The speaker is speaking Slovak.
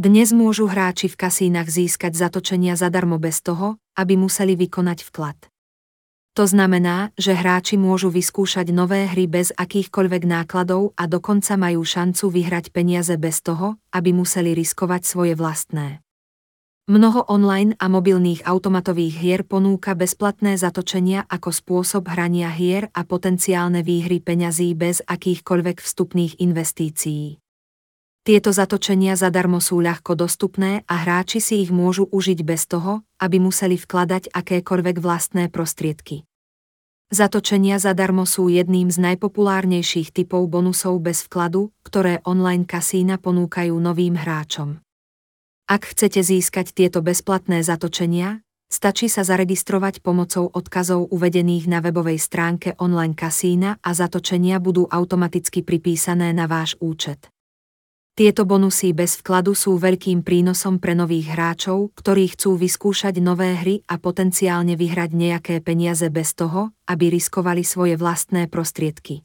Dnes môžu hráči v kasínach získať zatočenia zadarmo bez toho, aby museli vykonať vklad. To znamená, že hráči môžu vyskúšať nové hry bez akýchkoľvek nákladov a dokonca majú šancu vyhrať peniaze bez toho, aby museli riskovať svoje vlastné. Mnoho online a mobilných automatových hier ponúka bezplatné zatočenia ako spôsob hrania hier a potenciálne výhry peňazí bez akýchkoľvek vstupných investícií. Tieto zatočenia zadarmo sú ľahko dostupné a hráči si ich môžu užiť bez toho, aby museli vkladať akékoľvek vlastné prostriedky. Zatočenia zadarmo sú jedným z najpopulárnejších typov bonusov bez vkladu, ktoré online kasína ponúkajú novým hráčom. Ak chcete získať tieto bezplatné zatočenia, stačí sa zaregistrovať pomocou odkazov uvedených na webovej stránke online kasína a zatočenia budú automaticky pripísané na váš účet. Tieto bonusy bez vkladu sú veľkým prínosom pre nových hráčov, ktorí chcú vyskúšať nové hry a potenciálne vyhrať nejaké peniaze bez toho, aby riskovali svoje vlastné prostriedky.